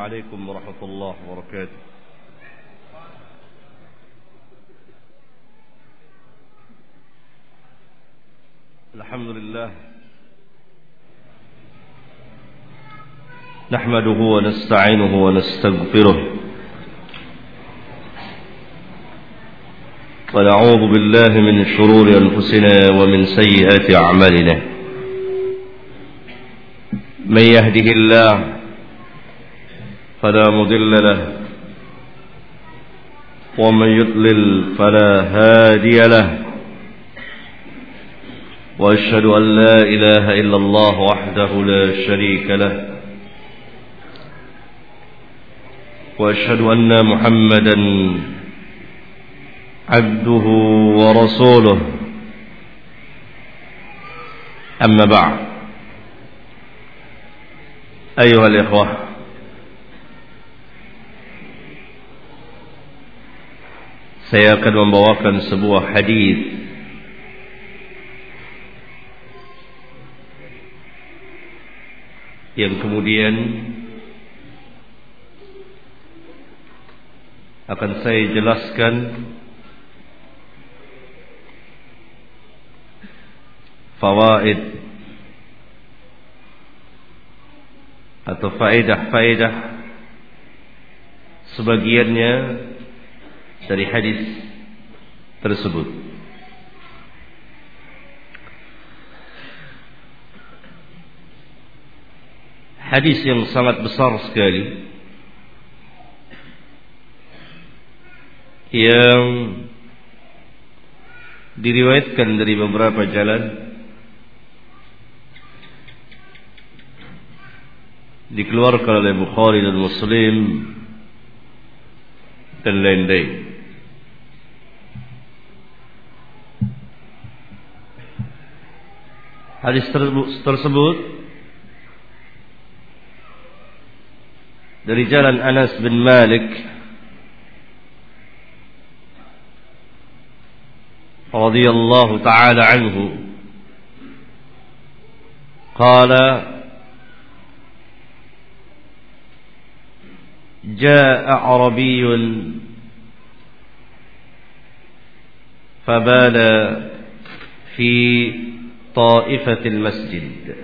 عليكم ورحمة الله وبركاته. الحمد لله نحمده ونستعينه ونستغفره ونعوذ بالله من شرور أنفسنا ومن سيئات أعمالنا. من يهده الله فلا مضل له. ومن يضلل فلا هادي له. وأشهد أن لا إله إلا الله وحده لا شريك له. وأشهد أن محمدا عبده ورسوله. أما بعد. أيها الإخوة saya akan membawakan sebuah hadis. Yang kemudian akan saya jelaskan fawaid atau faedah-faedah sebagiannya dari hadis tersebut. Hadis yang sangat besar sekali yang diriwayatkan dari beberapa jalan dikeluarkan oleh Bukhari dan Muslim dan lain-lain. Hadis tersebut dari jalan Anas bin Malik radhiyallahu taala anhu qala جاء أعربي فبال في طائفة المسجد.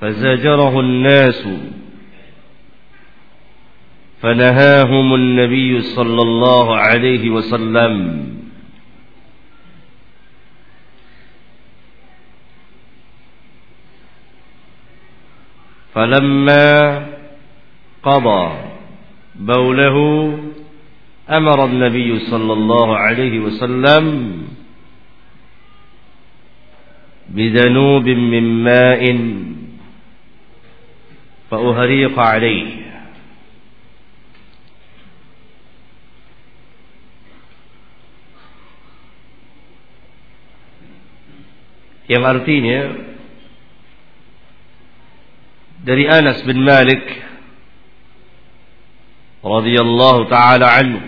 فزجره الناس فنهاهم النبي صلى الله عليه وسلم. فلما قضى بوله أمر النبي صلى الله عليه وسلم بذنوب من ماء فأهريق عليه yang artinya dari Anas bin Malik radhiyallahu taala anhu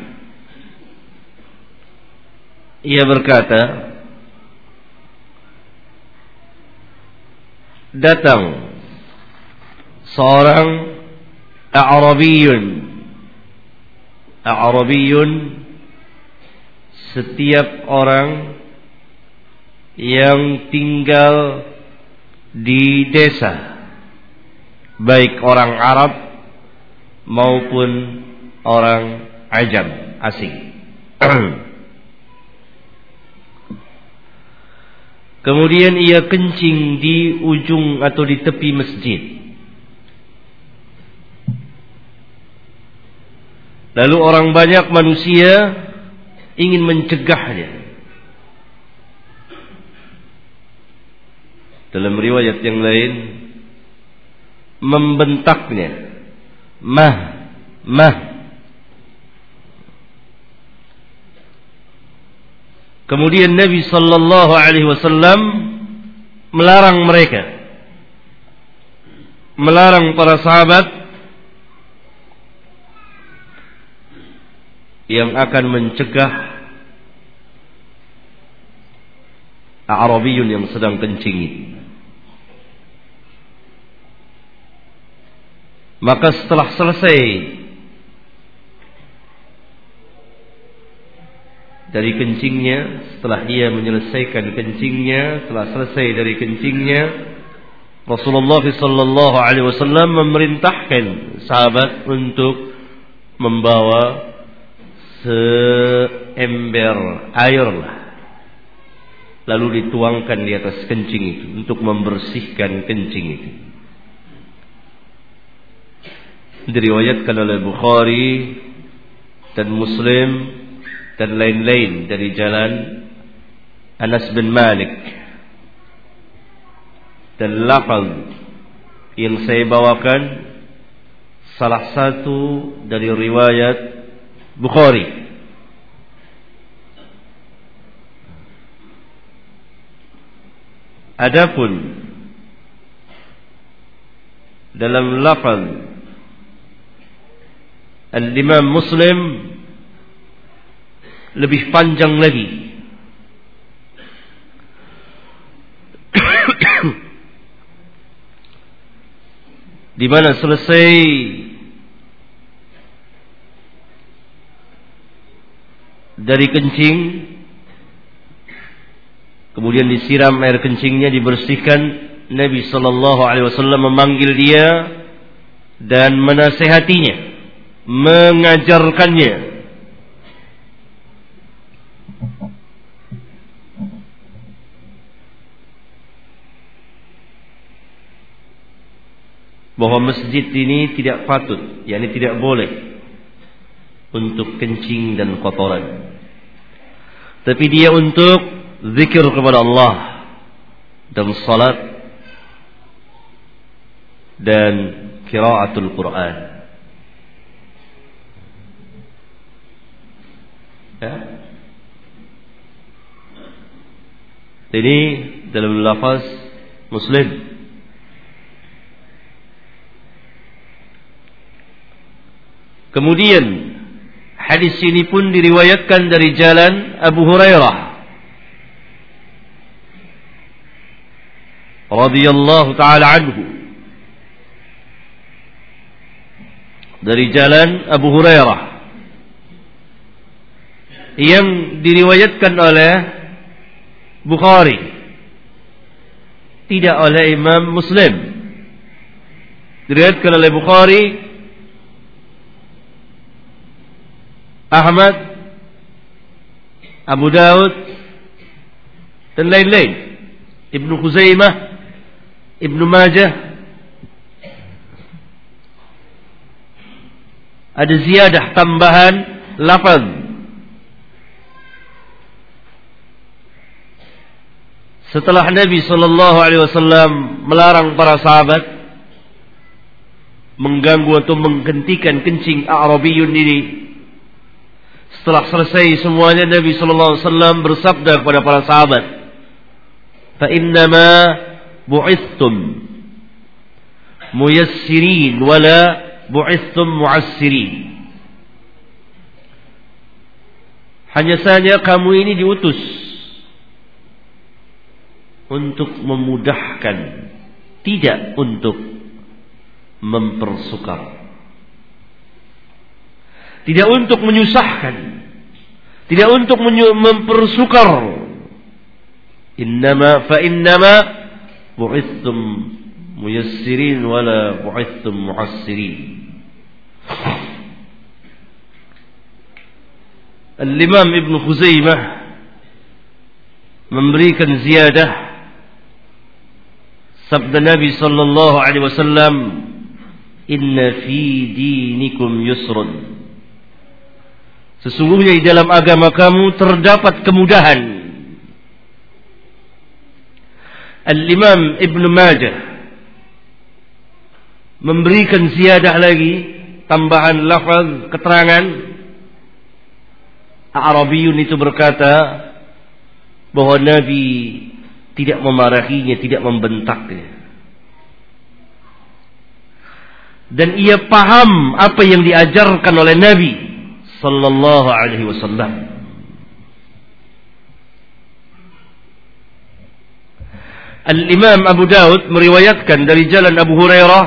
ia berkata datang seorang A'rabiyun. A'rabiyun setiap orang yang tinggal di desa baik orang Arab maupun orang ajam asing Kemudian ia kencing di ujung atau di tepi masjid. Lalu orang banyak manusia ingin mencegahnya. Dalam riwayat yang lain membentaknya. Mah, mah. Kemudian Nabi sallallahu alaihi wasallam melarang mereka. Melarang para sahabat yang akan mencegah Arabiyun yang sedang kencing Maka setelah selesai dari kencingnya, setelah ia menyelesaikan kencingnya, setelah selesai dari kencingnya, Rasulullah sallallahu alaihi wasallam memerintahkan sahabat untuk membawa seember air lah lalu dituangkan di atas kencing itu untuk membersihkan kencing itu. Diriwayatkan oleh Bukhari dan Muslim dan lain-lain dari jalan Anas bin Malik. Dan lafaz yang saya bawakan salah satu dari riwayat Bukhari. Adapun dalam lafaz Al-Imam Muslim lebih panjang lagi. di mana selesai dari kencing Kemudian disiram air kencingnya dibersihkan. Nabi Shallallahu Alaihi Wasallam memanggil dia dan menasehatinya, mengajarkannya. Bahwa masjid ini tidak patut, yakni tidak boleh untuk kencing dan kotoran. Tapi dia untuk zikir kepada Allah dan salat dan kiraatul Quran. Ya. Ini dalam lafaz Muslim. Kemudian hadis ini pun diriwayatkan dari jalan Abu Hurairah. Radhiyallahu taala anhu. Dari jalan Abu Hurairah. Yang diriwayatkan oleh Bukhari. Tidak oleh Imam Muslim. Diriwayatkan oleh Bukhari Ahmad Abu Daud dan lain-lain. Ibnu Khuzaimah Ibnu Majah. Ada ziyadah tambahan lafaz. Setelah Nabi sallallahu alaihi wasallam melarang para sahabat mengganggu atau menghentikan kencing Arabiyun ini setelah selesai semuanya Nabi sallallahu alaihi wasallam bersabda kepada para sahabat fa innama bu'ithtum muyassirin wala bu'ithtum mu'assirin. Hanya saja kamu ini diutus untuk memudahkan tidak untuk mempersukar tidak untuk menyusahkan. Tidak untuk mempersukar. Innama fa innama bu'ithtum muyassirin wala bu'ithtum mu'assirin. Al-Imam Ibn Khuzaimah memberikan ziyadah sabda Nabi sallallahu alaihi wasallam inna fi dinikum yusrun sesungguhnya di dalam agama kamu terdapat kemudahan. Al-Imam Ibn Majah memberikan ziyadah lagi tambahan lafaz keterangan. Arabiyun itu berkata bahwa Nabi tidak memarahinya, tidak membentaknya. Dan ia paham apa yang diajarkan oleh Nabi sallallahu alaihi wasallam. Al-Imam Abu Daud meriwayatkan dari jalan Abu Hurairah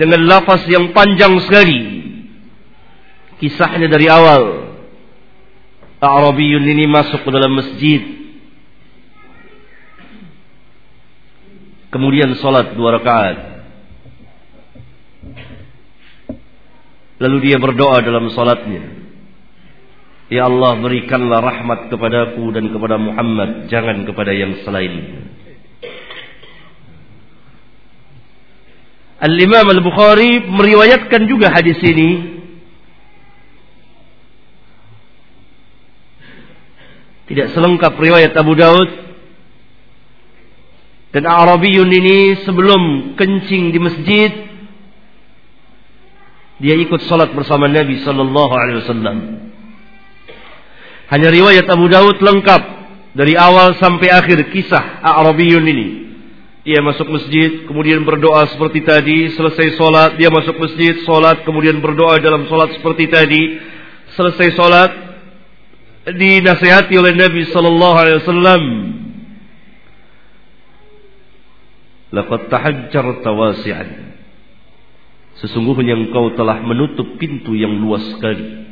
dengan lafaz yang panjang sekali. Kisahnya dari awal. Arabiyun ini masuk ke dalam masjid. Kemudian sholat dua rakaat. Lalu dia berdoa dalam sholatnya. Ya Allah berikanlah rahmat kepadaku dan kepada Muhammad. Jangan kepada yang selain. Al-Imam Al-Bukhari meriwayatkan juga hadis ini Tidak selengkap riwayat Abu Daud. Dan Arabiyun ini sebelum kencing di masjid, dia ikut salat bersama Nabi sallallahu alaihi wasallam. Hanya riwayat Abu Daud lengkap dari awal sampai akhir kisah Arabiyun ini. Dia masuk masjid, kemudian berdoa seperti tadi, selesai solat, dia masuk masjid, solat, kemudian berdoa dalam solat seperti tadi, selesai solat, dinasihati oleh Nabi sallallahu alaihi wasallam. Laqad tahajjarta wasi'an. Sesungguhnya engkau telah menutup pintu yang luas sekali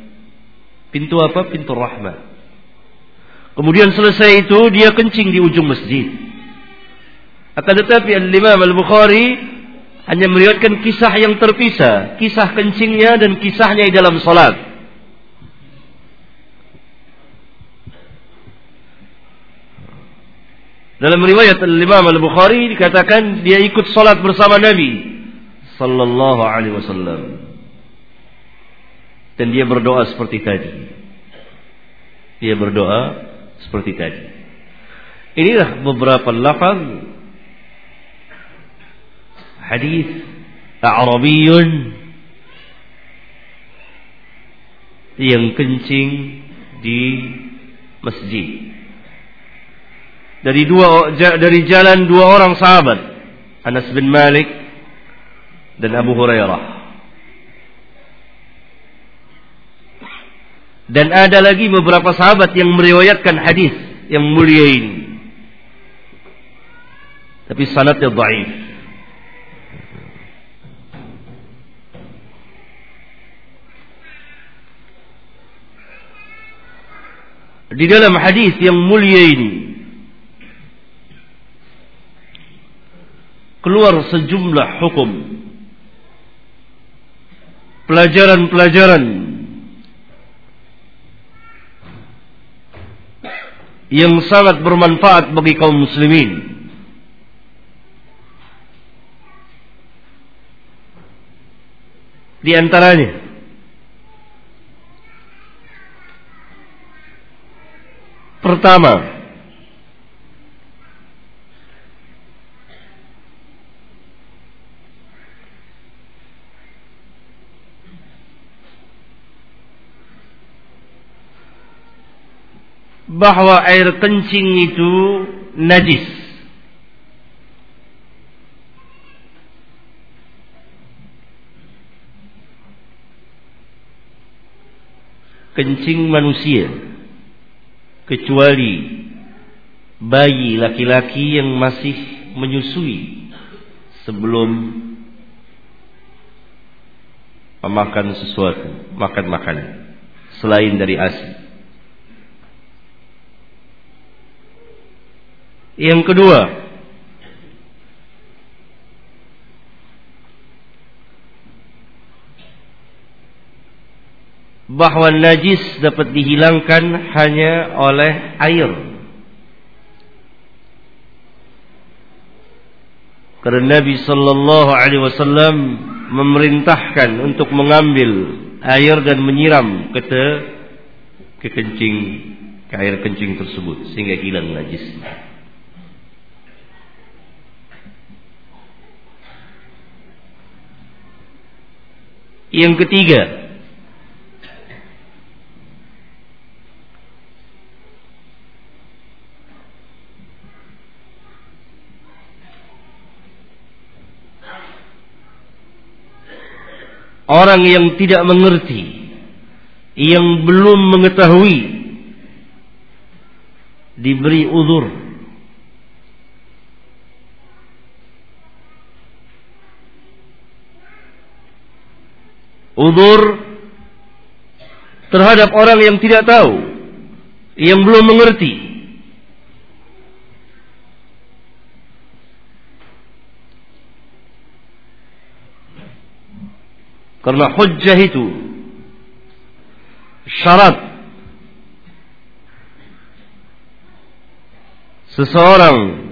pintu apa? Pintu rahmat kemudian selesai itu dia kencing di ujung masjid. Akan tetapi al-Imam al-Bukhari hanya meriwayatkan kisah yang terpisah. Kisah kencingnya dan kisahnya di dalam salat. Dalam riwayat Imam Al-Bukhari dikatakan dia ikut salat bersama Nabi sallallahu alaihi wasallam. Dan dia berdoa seperti tadi. Dia berdoa seperti tadi. Inilah beberapa lafaz hadis Arabiyun yang kencing di masjid dari dua dari jalan dua orang sahabat Anas bin Malik dan Abu Hurairah. Dan ada lagi beberapa sahabat yang meriwayatkan hadis yang mulia ini. Tapi sanadnya dhaif. Di dalam hadis yang mulia ini keluar sejumlah hukum pelajaran-pelajaran yang sangat bermanfaat bagi kaum muslimin. Di antaranya pertama bahwa air kencing itu najis. Kencing manusia kecuali bayi laki-laki yang masih menyusui sebelum memakan sesuatu, makan makanan selain dari asi. Yang kedua, bahwa najis dapat dihilangkan hanya oleh air. Karena Nabi sallallahu alaihi wasallam memerintahkan untuk mengambil air dan menyiram ke ke kencing ke air kencing tersebut sehingga hilang najisnya. Yang ketiga, orang yang tidak mengerti, yang belum mengetahui, diberi uzur Udur terhadap orang yang tidak tahu, yang belum mengerti. Karena hujjah itu syarat seseorang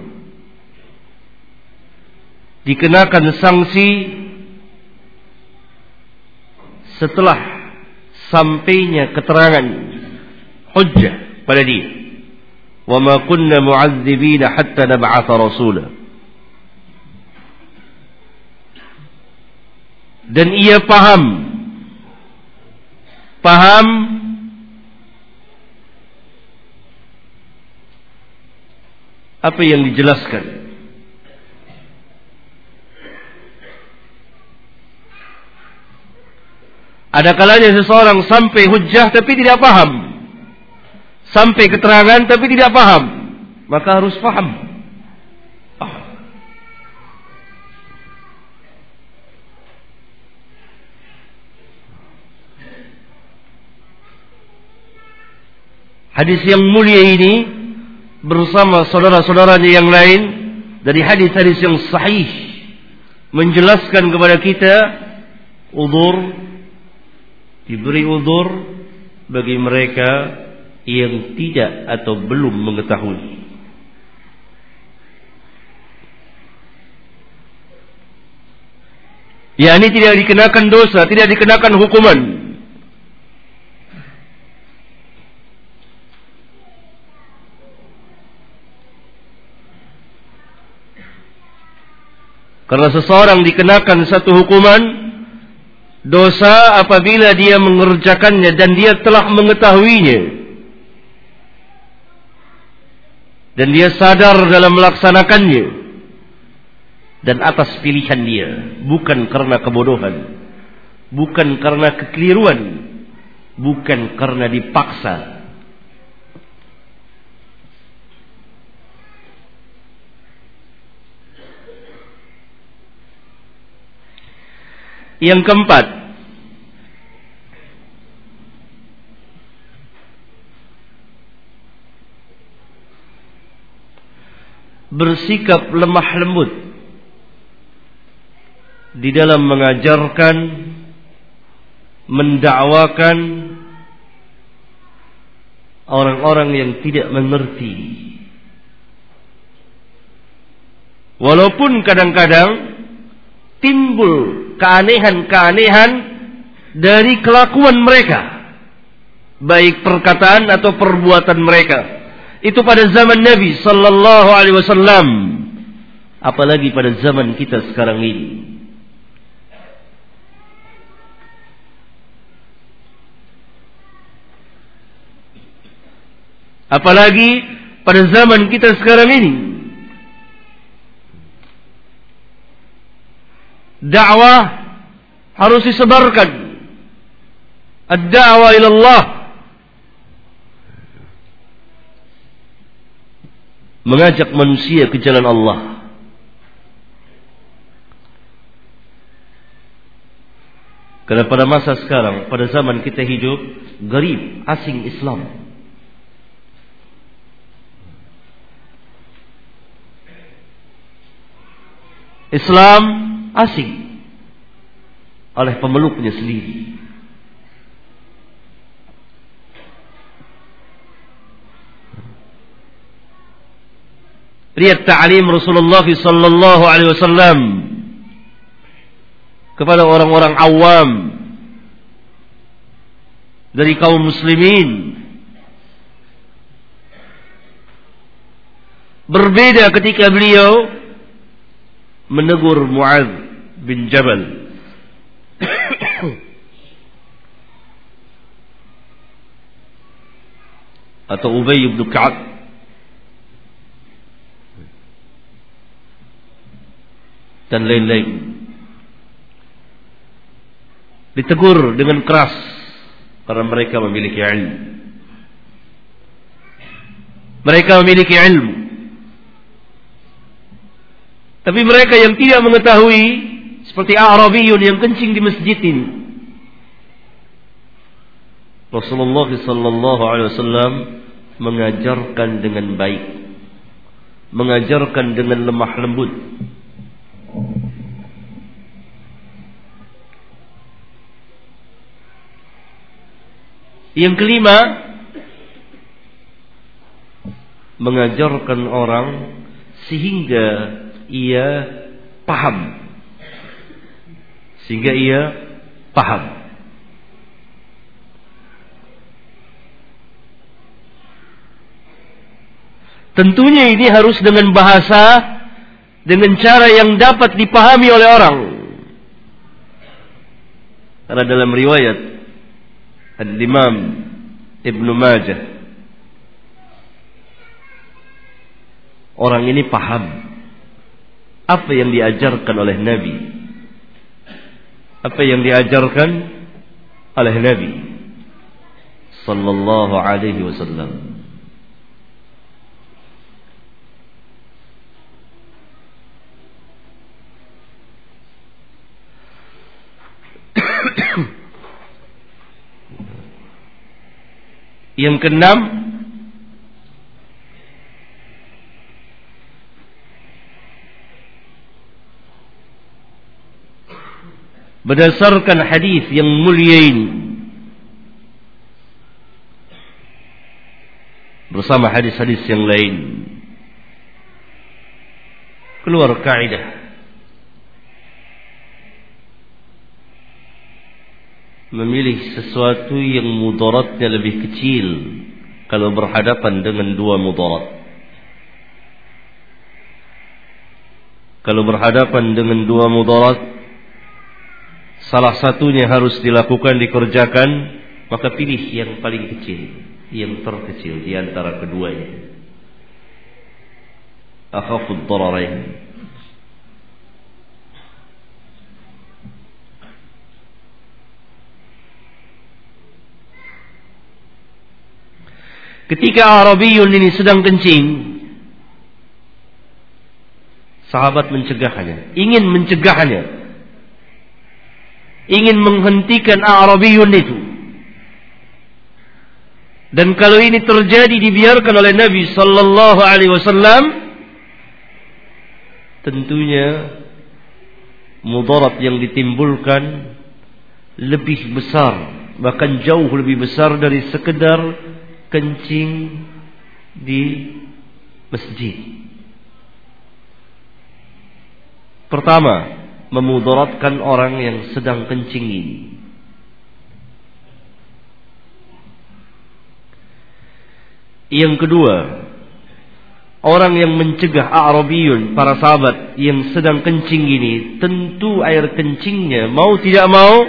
dikenakan sanksi setelah sampainya keterangan hujjah pada dia. Wa ma kunna mu'adzibina hatta nab'atha rasula. Dan ia paham paham apa yang dijelaskan Ada kalanya seseorang sampai hujah tapi tidak paham. Sampai keterangan tapi tidak paham. Maka harus paham. Ah. Hadis yang mulia ini bersama saudara-saudaranya yang lain dari hadis-hadis yang sahih menjelaskan kepada kita udur diberi udur bagi mereka yang tidak atau belum mengetahui. Ya ini tidak dikenakan dosa, tidak dikenakan hukuman. Karena seseorang dikenakan satu hukuman dosa apabila dia mengerjakannya dan dia telah mengetahuinya. Dan dia sadar dalam melaksanakannya. Dan atas pilihan dia. Bukan karena kebodohan. Bukan karena kekeliruan. Bukan karena dipaksa Yang keempat, bersikap lemah lembut di dalam mengajarkan, mendakwakan orang-orang yang tidak mengerti. Walaupun kadang-kadang timbul keanehan-keanehan dari kelakuan mereka. Baik perkataan atau perbuatan mereka. Itu pada zaman Nabi sallallahu alaihi wasallam. Apalagi pada zaman kita sekarang ini. Apalagi pada zaman kita sekarang ini dakwah harus disebarkan. Ad-da'wah ila Allah. Mengajak manusia ke jalan Allah. Karena pada masa sekarang, pada zaman kita hidup, garib, asing Islam. Islam asing oleh pemeluknya sendiri. Lihat ta'lim Rasulullah sallallahu alaihi wasallam kepada orang-orang awam dari kaum muslimin berbeda ketika beliau menegur Muaz bin Jabal. atau Ubay bin Ka'ab dan lain-lain. Ditegur dengan keras karena mereka memiliki ilmu. Mereka memiliki ilmu. Tapi mereka yang tidak mengetahui seperti Arabiyun yang kencing di masjid ini. Rasulullah sallallahu alaihi wasallam mengajarkan dengan baik, mengajarkan dengan lemah lembut. Yang kelima, mengajarkan orang sehingga ia paham. Sehingga ia paham. Tentunya ini harus dengan bahasa dengan cara yang dapat dipahami oleh orang. Karena dalam riwayat Al-Imam Ibnu Majah orang ini paham apa yang diajarkan oleh Nabi. Apa yang diajarkan oleh Nabi sallallahu alaihi wasallam. Yang keenam berdasarkan hadis yang mulia ini bersama hadis-hadis yang lain. Keluar kaidah memilih sesuatu yang mudaratnya lebih kecil kalau berhadapan dengan dua mudarat. Kalau berhadapan dengan dua mudarat, salah satunya harus dilakukan, dikerjakan, maka pilih yang paling kecil, yang terkecil di antara keduanya. Akhafud dararain. Ketika Arabiyun ini sedang kencing, sahabat mencegahnya, ingin mencegahnya, ingin menghentikan Arabiyun itu. Dan kalau ini terjadi dibiarkan oleh Nabi sallallahu alaihi wasallam, tentunya mudarat yang ditimbulkan lebih besar, bahkan jauh lebih besar dari sekedar kencing di masjid. Pertama, memudaratkan orang yang sedang kencing ini. Yang kedua, orang yang mencegah Arabiyun, para sahabat yang sedang kencing ini, tentu air kencingnya mau tidak mau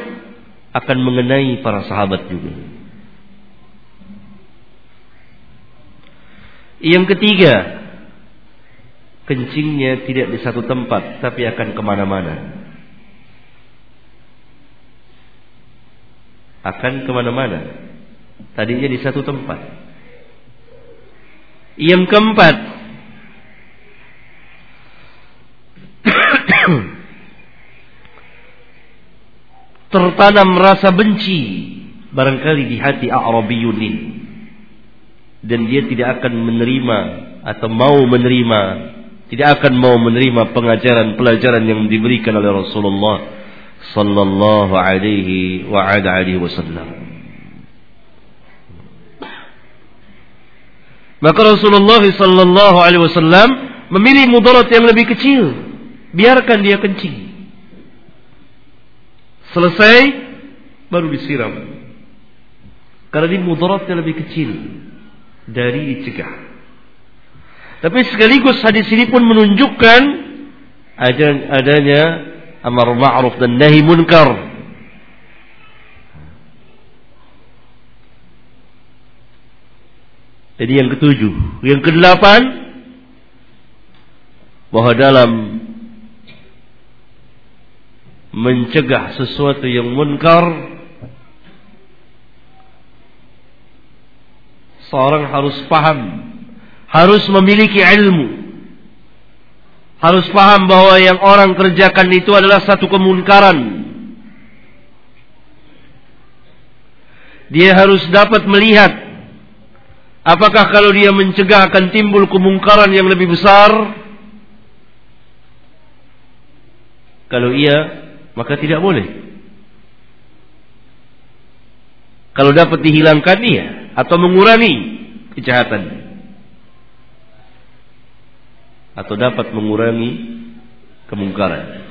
akan mengenai para sahabat juga. Yang ketiga, kencingnya tidak di satu tempat, tapi akan ke mana-mana. Akan ke mana-mana. Tadinya di satu tempat. Yang keempat, tertanam rasa benci barangkali di hati Arabiyun ini dan dia tidak akan menerima atau mau menerima tidak akan mau menerima pengajaran pelajaran yang diberikan oleh Rasulullah sallallahu alaihi wa alihi wasallam. Maka Rasulullah sallallahu alaihi wasallam memilih mudarat yang lebih kecil. Biarkan dia kencing. Selesai baru disiram. Karena ini mudaratnya lebih kecil dari dicegah. Tapi sekaligus hadis ini pun menunjukkan adanya amar ma'ruf dan nahi munkar. Jadi yang ketujuh, yang kedelapan bahwa dalam mencegah sesuatu yang munkar Seorang harus paham, harus memiliki ilmu. Harus paham bahwa yang orang kerjakan itu adalah satu kemunkaran. Dia harus dapat melihat apakah kalau dia mencegah akan timbul kemungkaran yang lebih besar. Kalau iya, maka tidak boleh. Kalau dapat dihilangkan iya atau mengurangi kejahatan atau dapat mengurangi kemungkaran.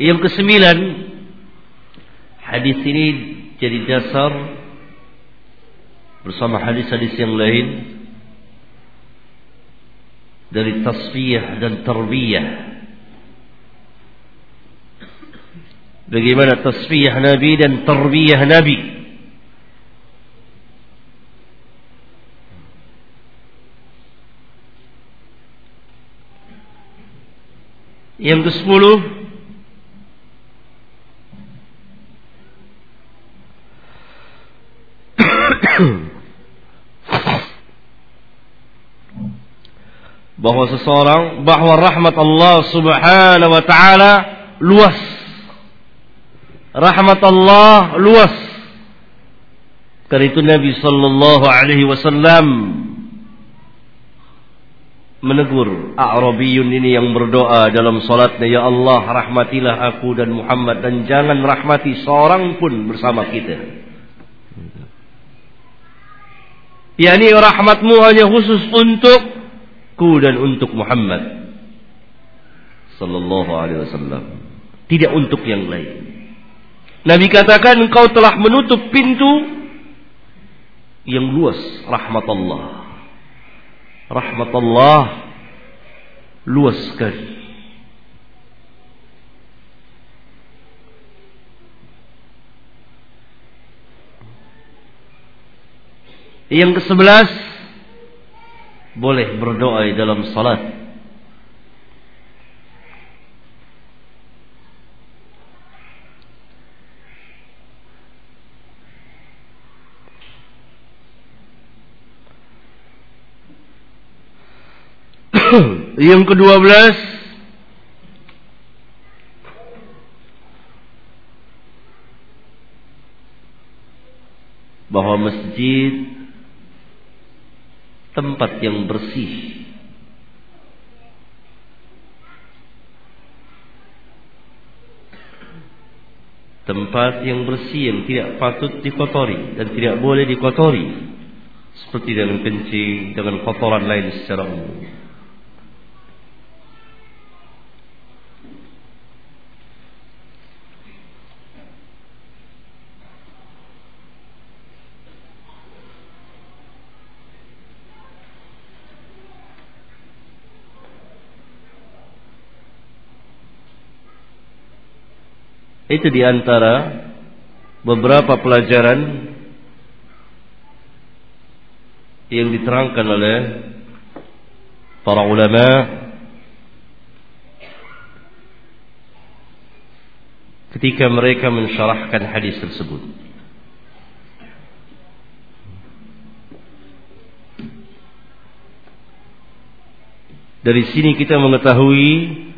Yang kesembilan, hadis ini jadi dasar bersama hadis-hadis yang lain dari tasfiyah dan tarbiyah bagaimana tasfiyah nabi dan tarbiyah nabi yang ke-10 bahwa seseorang bahwa rahmat Allah Subhanahu wa taala luas. Rahmat Allah luas. Karena itu Nabi sallallahu alaihi wasallam menegur A'rabiyun ini yang berdoa dalam salatnya ya Allah rahmatilah aku dan Muhammad dan jangan rahmati seorang pun bersama kita. Yani rahmatmu hanya khusus untuk untukku dan untuk Muhammad sallallahu alaihi wasallam. Tidak untuk yang lain. Nabi katakan engkau telah menutup pintu yang luas rahmat Allah rahmat Allah luas sekali. Yang ke sebelas boleh berdoa dalam salat. Yang kedua belas bahwa masjid tempat yang bersih. Tempat yang bersih yang tidak patut dikotori dan tidak boleh dikotori. Seperti dengan kencing, dengan kotoran lain secara umum. Itu di antara beberapa pelajaran yang diterangkan oleh para ulama ketika mereka mensyarahkan hadis tersebut. Dari sini kita mengetahui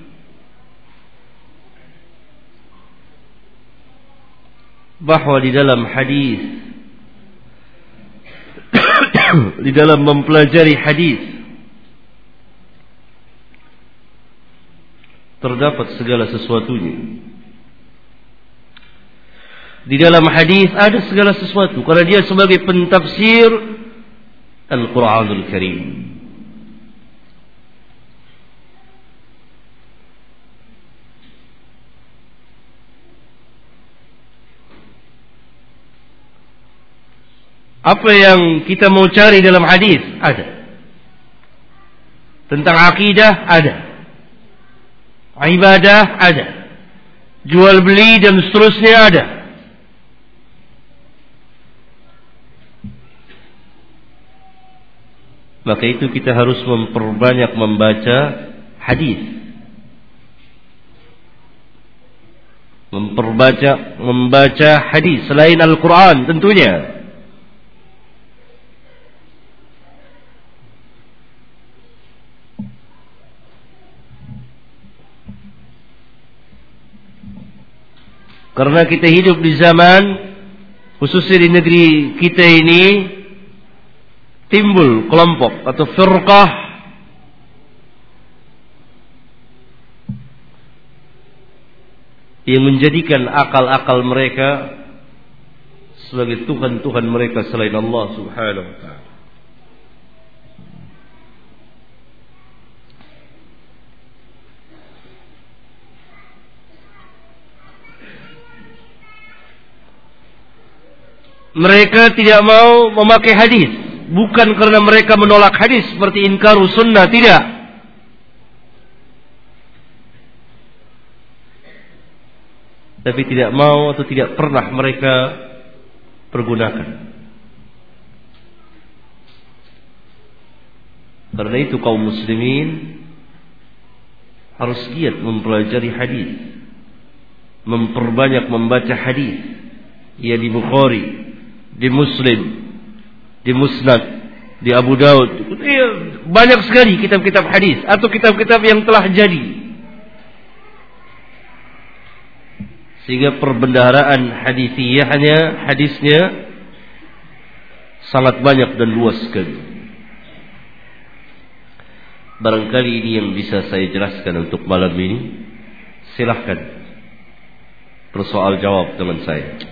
bahwa di dalam hadis di dalam mempelajari hadis terdapat segala sesuatunya. Di dalam hadis ada segala sesuatu karena dia sebagai pentafsir Al-Qur'anul Karim. Apa yang kita mau cari dalam hadis ada. Tentang akidah ada. Ibadah ada. Jual beli dan seterusnya ada. Maka itu kita harus memperbanyak membaca hadis. memperbaca membaca hadis selain Al-Qur'an tentunya. Karena kita hidup di zaman khususnya di negeri kita ini timbul kelompok atau firqah yang menjadikan akal-akal mereka sebagai Tuhan-Tuhan mereka selain Allah subhanahu wa ta'ala. Mereka tidak mau memakai hadis. Bukan karena mereka menolak hadis seperti inkaru sunnah. Tidak. Tapi tidak mau atau tidak pernah mereka pergunakan. Karena itu kaum muslimin harus giat mempelajari hadis, memperbanyak membaca hadis. Ya di Bukhari, di Muslim, di Musnad, di Abu Daud. Iya, banyak sekali kitab-kitab hadis atau kitab-kitab yang telah jadi. Sehingga perbendaharaan hadisiyahnya, hadisnya sangat banyak dan luas sekali. Barangkali ini yang bisa saya jelaskan untuk malam ini. Silahkan bersoal jawab dengan saya.